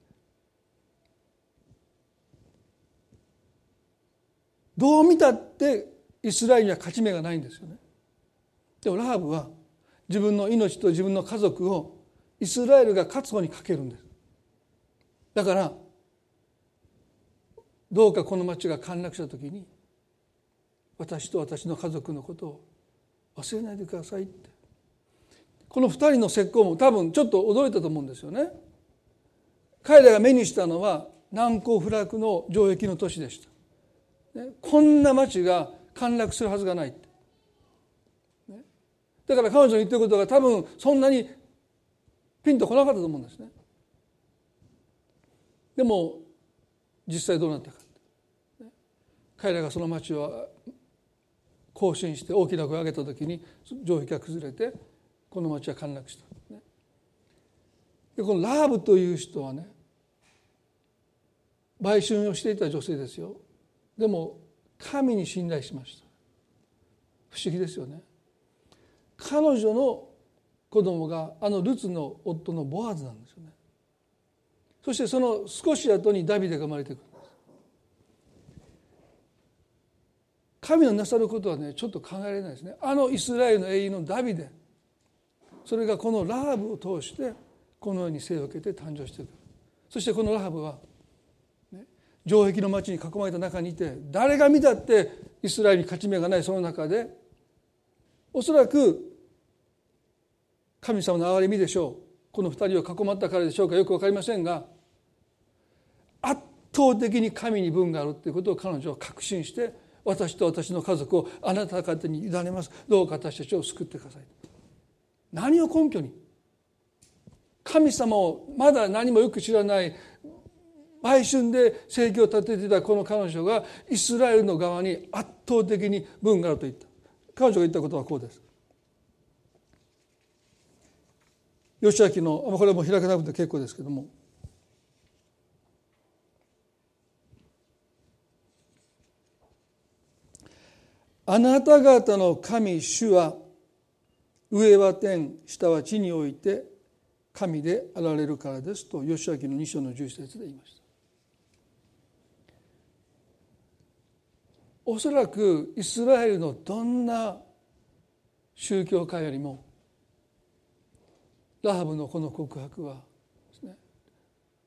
どう見たってイスラエルには勝ち目がないんですよね。でもラハブは自分の命と自分の家族をイスラエルが勝つ方にかけるんです。だからどうかこの町が陥落した時に私と私の家族のことを忘れないでくださいって。この二人の石膏も多分ちょっと驚いたと思うんですよね。彼らが目にしたのは難攻不落の城壁の都市でした。ね、こんな町が陥落するはずがない、ね、だから彼女の言ってることが多分そんなにピンとこなかったと思うんですね。でも実際どうなったか、彼らがその町を行進して大きな声を上げた時に城壁が崩れてこの町は陥落した、ね、でこのラーブという人はね売春をしていた女性ですよ。でも神に信頼しました。不思議ですよね。彼女の子供があのルツの夫のボアズなんですよね。そしてその少し後にダビデが生まれてくるんです。神のなさることはねちょっと考えられないですね。あのイスラエルの英雄のダビデ。それがこのラハブを通してこのように生を受けて誕生してくる。そしてこのラハブは城壁の町に囲まれた中にいて誰が見たってイスラエルに勝ち目がないその中でおそらく神様の憐れみでしょう。この二人を囲まったからでしょうかよく分かりませんが圧倒的に神に分があるということを彼女は確信して私と私の家族をあなた方に委ねます。どうか私たちを救ってください。何を根拠に？神様をまだ何もよく知らない売春で生計を立てていたこの彼女がイスラエルの側に圧倒的に分があると言った。彼女が言ったことはこうです。義明のこれはもう開かなくて結構ですけども。あなた方の神主は上は天下は地において神であられるからですと義明の2章の11節で言いましおそらくイスラエルのどんな宗教家よりもラハブのこの告白はですね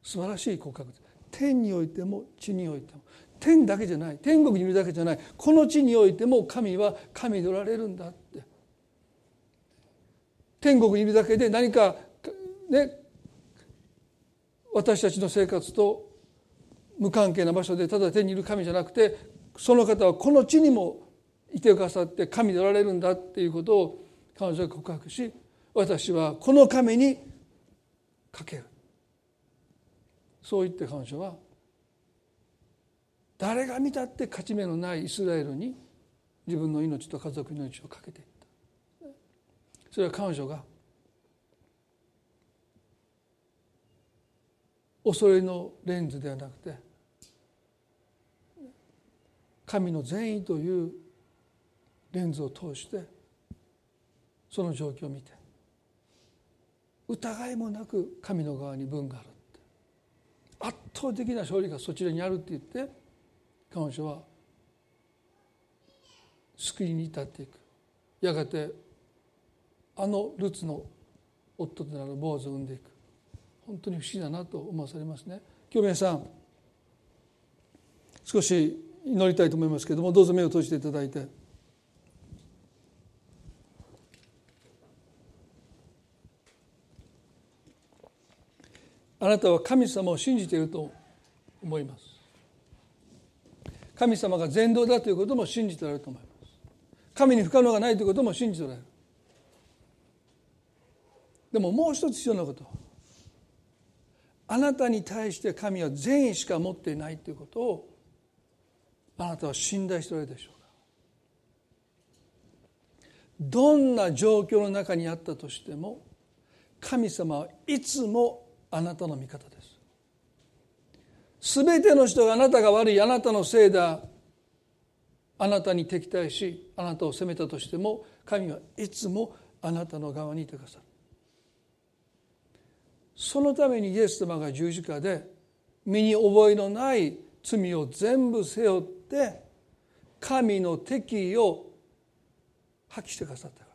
素晴らしい告白です。天においても地においても。天だけじゃない。天国にいるだけじゃない。この地においても神は神でおられるんだって。天国にいるだけで何かね私たちの生活と無関係な場所でただ天にいる神じゃなくてその方はこの地にもいてくださって神でおられるんだっていうことを彼女は告白し私はこの神にかける。そう言って彼女は誰が見たって勝ち目のないイスラエルに自分の命と家族の命をかけていった。それは彼女が恐れのレンズではなくて神の善意というレンズを通してその状況を見て疑いもなく神の側に分がある圧倒的な勝利がそちらにあるって言って彼女は救いに至っていく。やがてあのルツの夫となる坊主を産んでいく。本当に不思議だなと思わされますね。今日皆さん少し祈りたいと思いますけれどもどうぞ目を閉じていただいて。あなたは神様を信じていると思います。神様が全道だということも信じておられると思います。神に不可能がないということも信じておられる。でももう一つ必要なこと。あなたに対して神は善意しか持っていないということをあなたは信頼しておられるでしょうか。どんな状況の中にあったとしても神様はいつもあなたの味方です。全ての人があなたが悪いあなたのせいだあなたに敵対しあなたを責めたとしても神はいつもあなたの側にいてくださる。そのためにイエス様が十字架で身に覚えのない罪を全部背負って神の敵意を発揮してくださった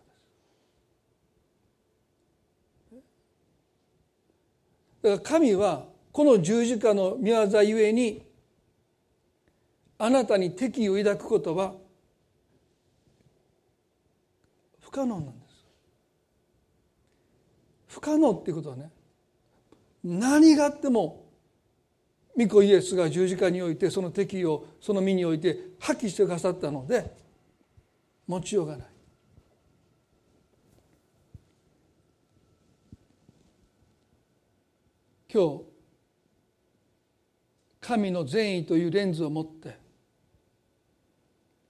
だから神はこの十字架の御業ゆえにあなたに敵意を抱くことは不可能なんです。不可能っていうことはね何があっても御子イエスが十字架においてその敵意をその身において発揮してくださったので持ちようがない。今日神の善意というレンズを持って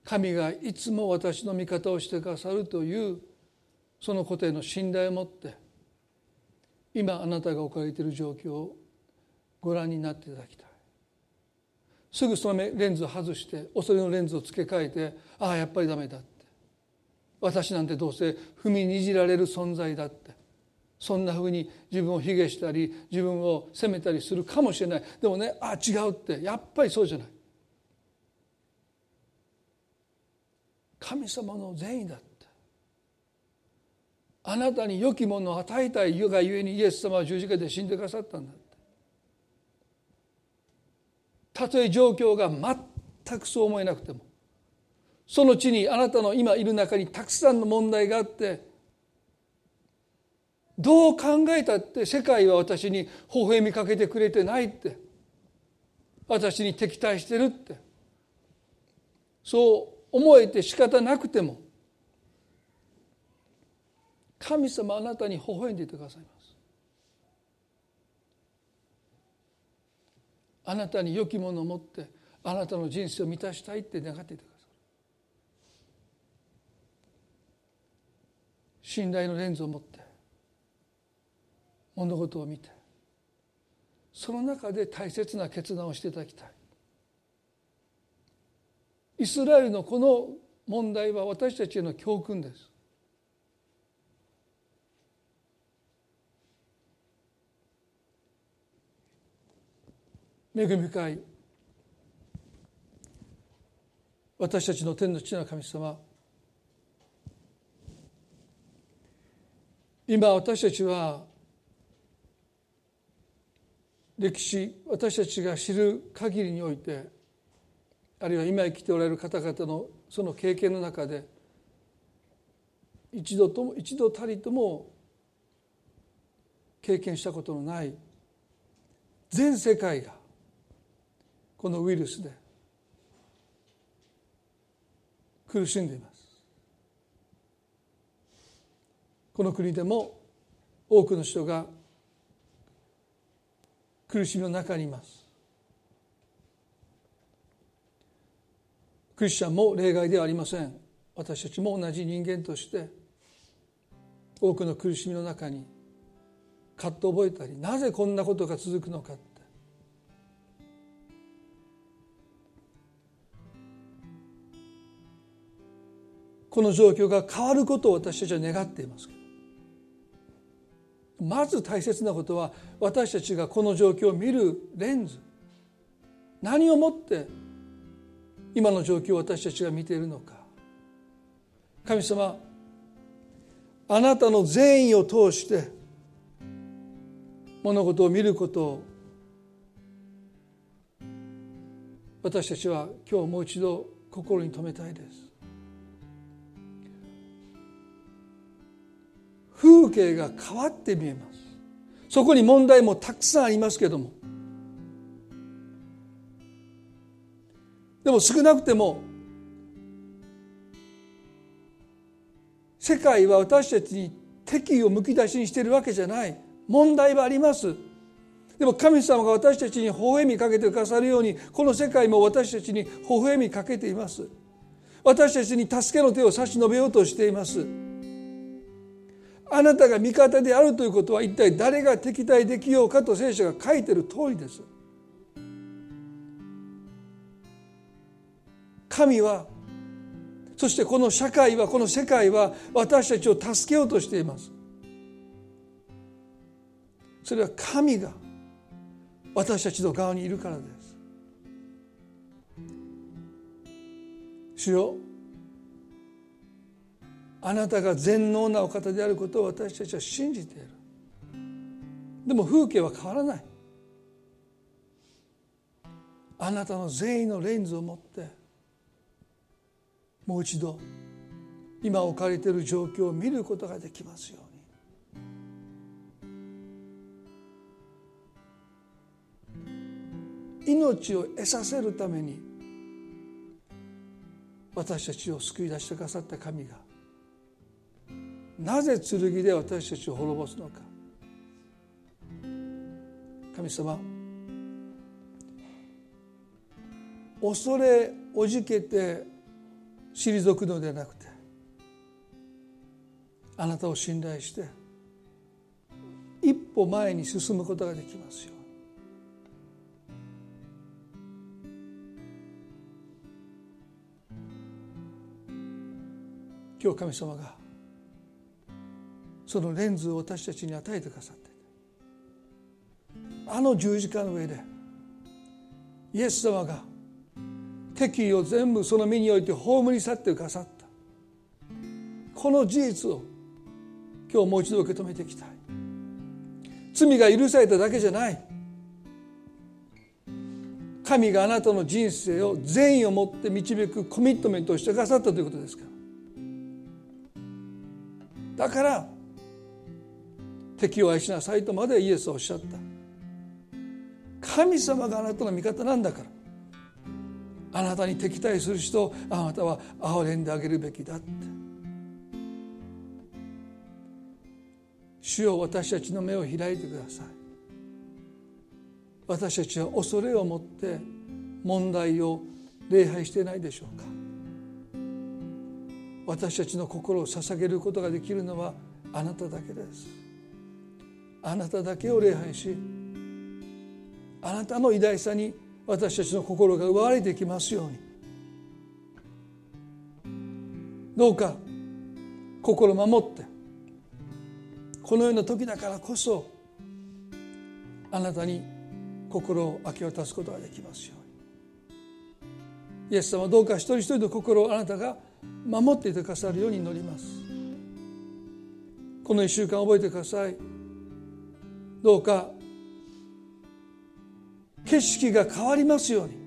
神がいつも私の味方をしてくださるというそのことへの信頼を持って今あなたが置かれている状況をご覧になっていただきたい。すぐそのレンズを外して恐れのレンズを付け替えてああやっぱりダメだって私なんてどうせ踏みにじられる存在だって。そんなふうに自分を卑下したり自分を責めたりするかもしれない。でもねああ違うって。やっぱりそうじゃない。神様の善意だって。あなたに良きものを与えたいゆがゆえにイエス様は十字架で死んでくださったんだたとえ状況が全くそう思えなくてもその地にあなたの今いる中にたくさんの問題があってどう考えたって世界は私に微笑みかけてくれてないって私に敵対してるってそう思えて仕方なくても神様あなたに微笑んでいてくださいます。あなたに良きものを持ってあなたの人生を満たしたいって願っていてください信頼のレンズを持って物事を見てその中で大切な決断をしていただきたい。イスラエルのこの問題は私たちへの教訓です。恵み深い。私たちの天の父の神様。今私たちは歴史私たちが知る限りにおいてあるいは今生きておられる方々のその経験の中で一度とも一度たりとも経験したことのない全世界がこのウイルスで苦しんでいます。この国でも多くの人が苦しみの中にいます。クリスチャンも例外ではありません。私たちも同じ人間として多くの苦しみの中に葛藤を覚えたりなぜこんなことが続くのか。この状況が変わることを私たちは願っています。まず大切なことは私たちがこの状況を見るレンズ。何をもって今の状況を私たちが見ているのか。神様あなたの善意を通して物事を見ることを私たちは今日もう一度心に留めたいです。風景が変わって見えます。そこに問題もたくさんありますけども。でも少なくても世界は私たちに敵意をむき出しにしているわけじゃない。問題はあります。でも神様が私たちに微笑みかけてくださるようにこの世界も私たちに微笑みかけています。私たちに助けの手を差し伸べようとしています。あなたが味方であるということは一体誰が敵対できようかと聖書が書いている通りです。神はそしてこの社会はこの世界は私たちを助けようとしています。それは神が私たちの側にいるからです。主よあなたが全能なお方であることを私たちは信じている。でも風景は変わらない。あなたの善意のレンズを持ってもう一度今置かれている状況を見ることができますように。命を得させるために私たちを救い出してくださった神がなぜ剣で私たちを滅ぼすのか。神様恐れおじけて退くのではなくてあなたを信頼して一歩前に進むことができますよ今日神様がそのレンズを私たちに与えてくださって。あの十字架の上でイエス様が敵意を全部その身において葬り去ってくださった。この事実を今日もう一度受け止めていきたい。罪が許されただけじゃない。神があなたの人生を善意を持って導くコミットメントをしてくださったということですから。だから敵を愛しなさいとまでイエスはおっしゃった。神様があなたの味方なんだから。あなたに敵対する人をあなたは憐れんであげるべきだって。主よ私たちの目を開いてください。私たちは恐れを持って問題を礼拝してないでしょうか。私たちの心を捧げることができるのはあなただけです。あなただけを礼拝しあなたの偉大さに私たちの心が奪われていきますように。どうか心守ってこのような時だからこそあなたに心を明け渡すことができますように。イエス様どうか一人一人の心をあなたが守っていてくださるように祈ります。この1週間覚えてください。どうか景色が変わりますように。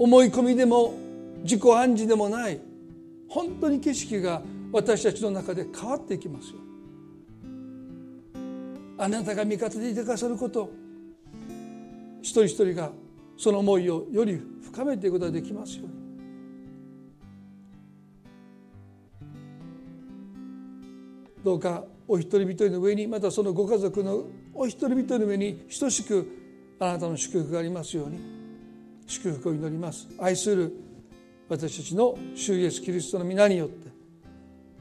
思い込みでも自己暗示でもない本当に景色が私たちの中で変わっていきますよあなたが味方でいてくださること一人一人がその思いをより深めていくことができますように。どうかお一人一人の上にまたそのご家族のお一人一人の上に等しくあなたの祝福がありますように祝福を祈ります。愛する私たちの主イエスキリストの皆によって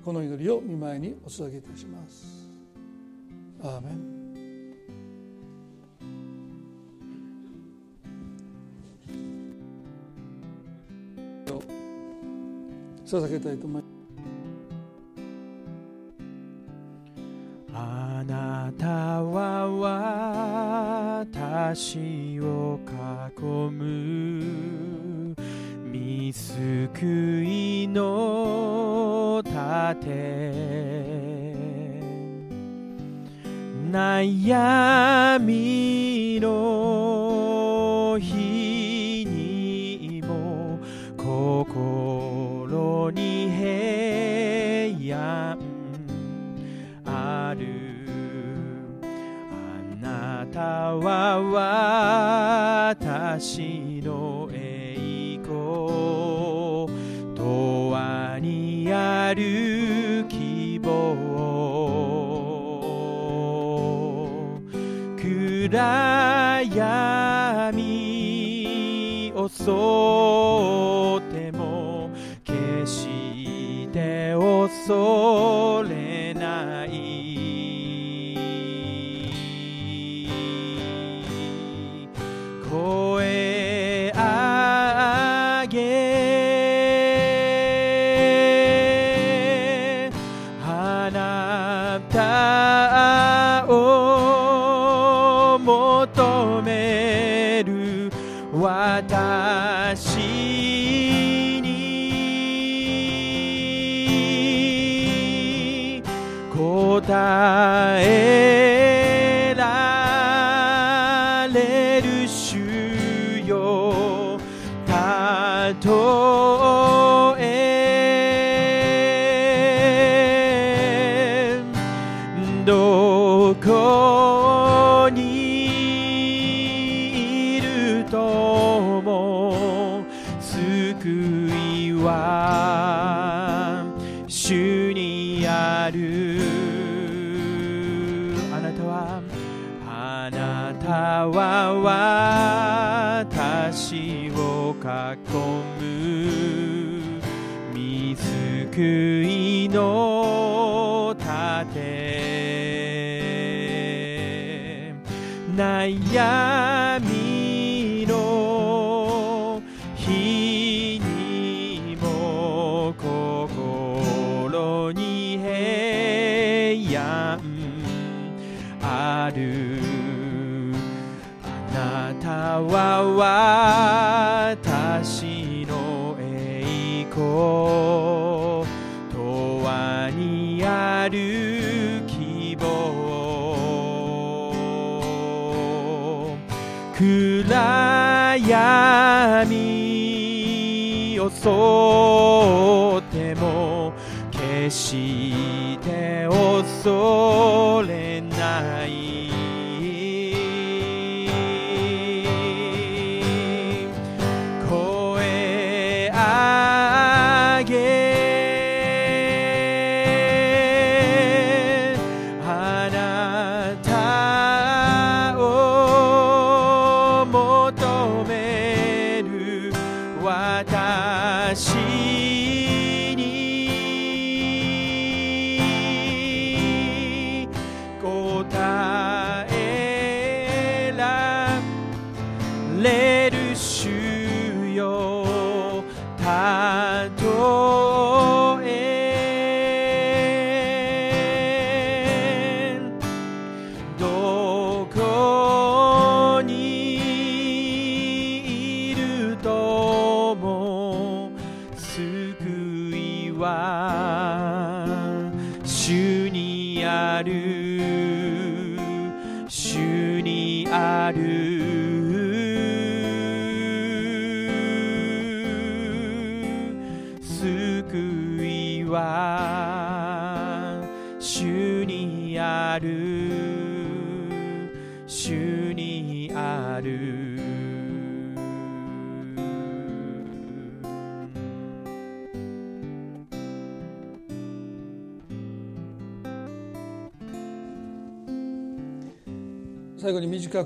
この祈りを見舞いにお捧げいたします。アーメン。捧げたいと思います。なたは私を囲む見救いの盾。悩みのたは私の栄光永遠にある希望暗闇を襲っても決して恐れ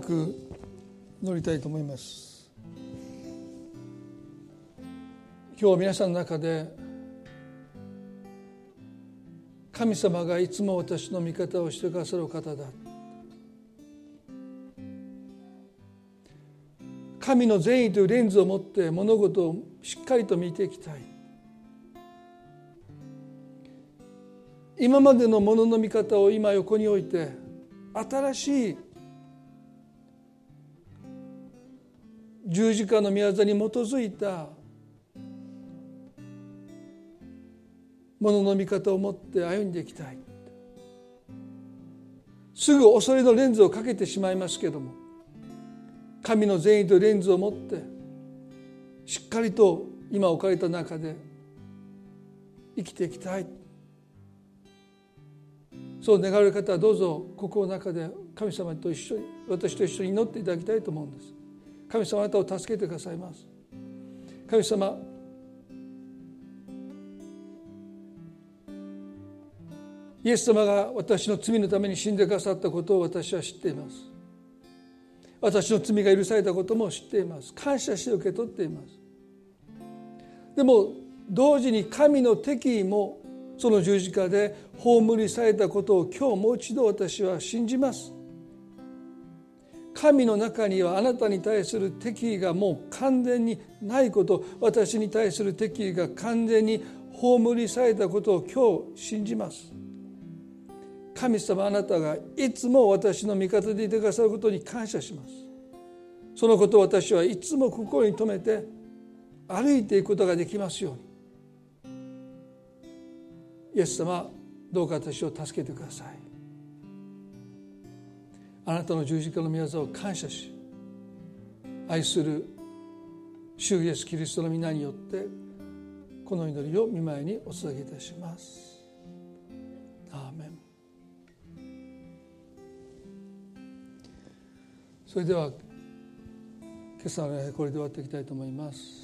く乗りたいと思います。今日皆さんの中で神様がいつも私の味方をしてくださる方だ。神の善意というレンズを持って物事をしっかりと見ていきたい。今までのものの見方を今横に置いて新しい十字架の宮座に基づいたものの見方を持って歩んでいきたい。すぐ恐れのレンズをかけてしまいますけども神の善意とレンズを持ってしっかりと今置かれた中で生きていきたい。そう願われる方はどうぞ心の中で神様と一緒に私と一緒に祈っていただきたいと思うんです。神様あなたを助けてくださいます。神様イエス様が私の罪のために死んでくださったことを私は知っています。私の罪が許されたことも知っています。感謝して受け取っています。でも同時に神の敵意もその十字架で葬りされたことを今日もう一度私は信じます。神の中にはあなたに対する敵意がもう完全にないこと私に対する敵意が完全に葬りされたことを今日信じます。神様あなたがいつも私の味方でいてくださることに感謝します。そのことを私はいつも心に留めて歩いていくことができますように。イエス様どうか私を助けてください。あなたの十字架の御業を感謝し愛する主イエスキリストの皆によってこの祈りを見舞いにお捧げいたします。アーメン。それでは今朝のこれで終わっていきたいと思います。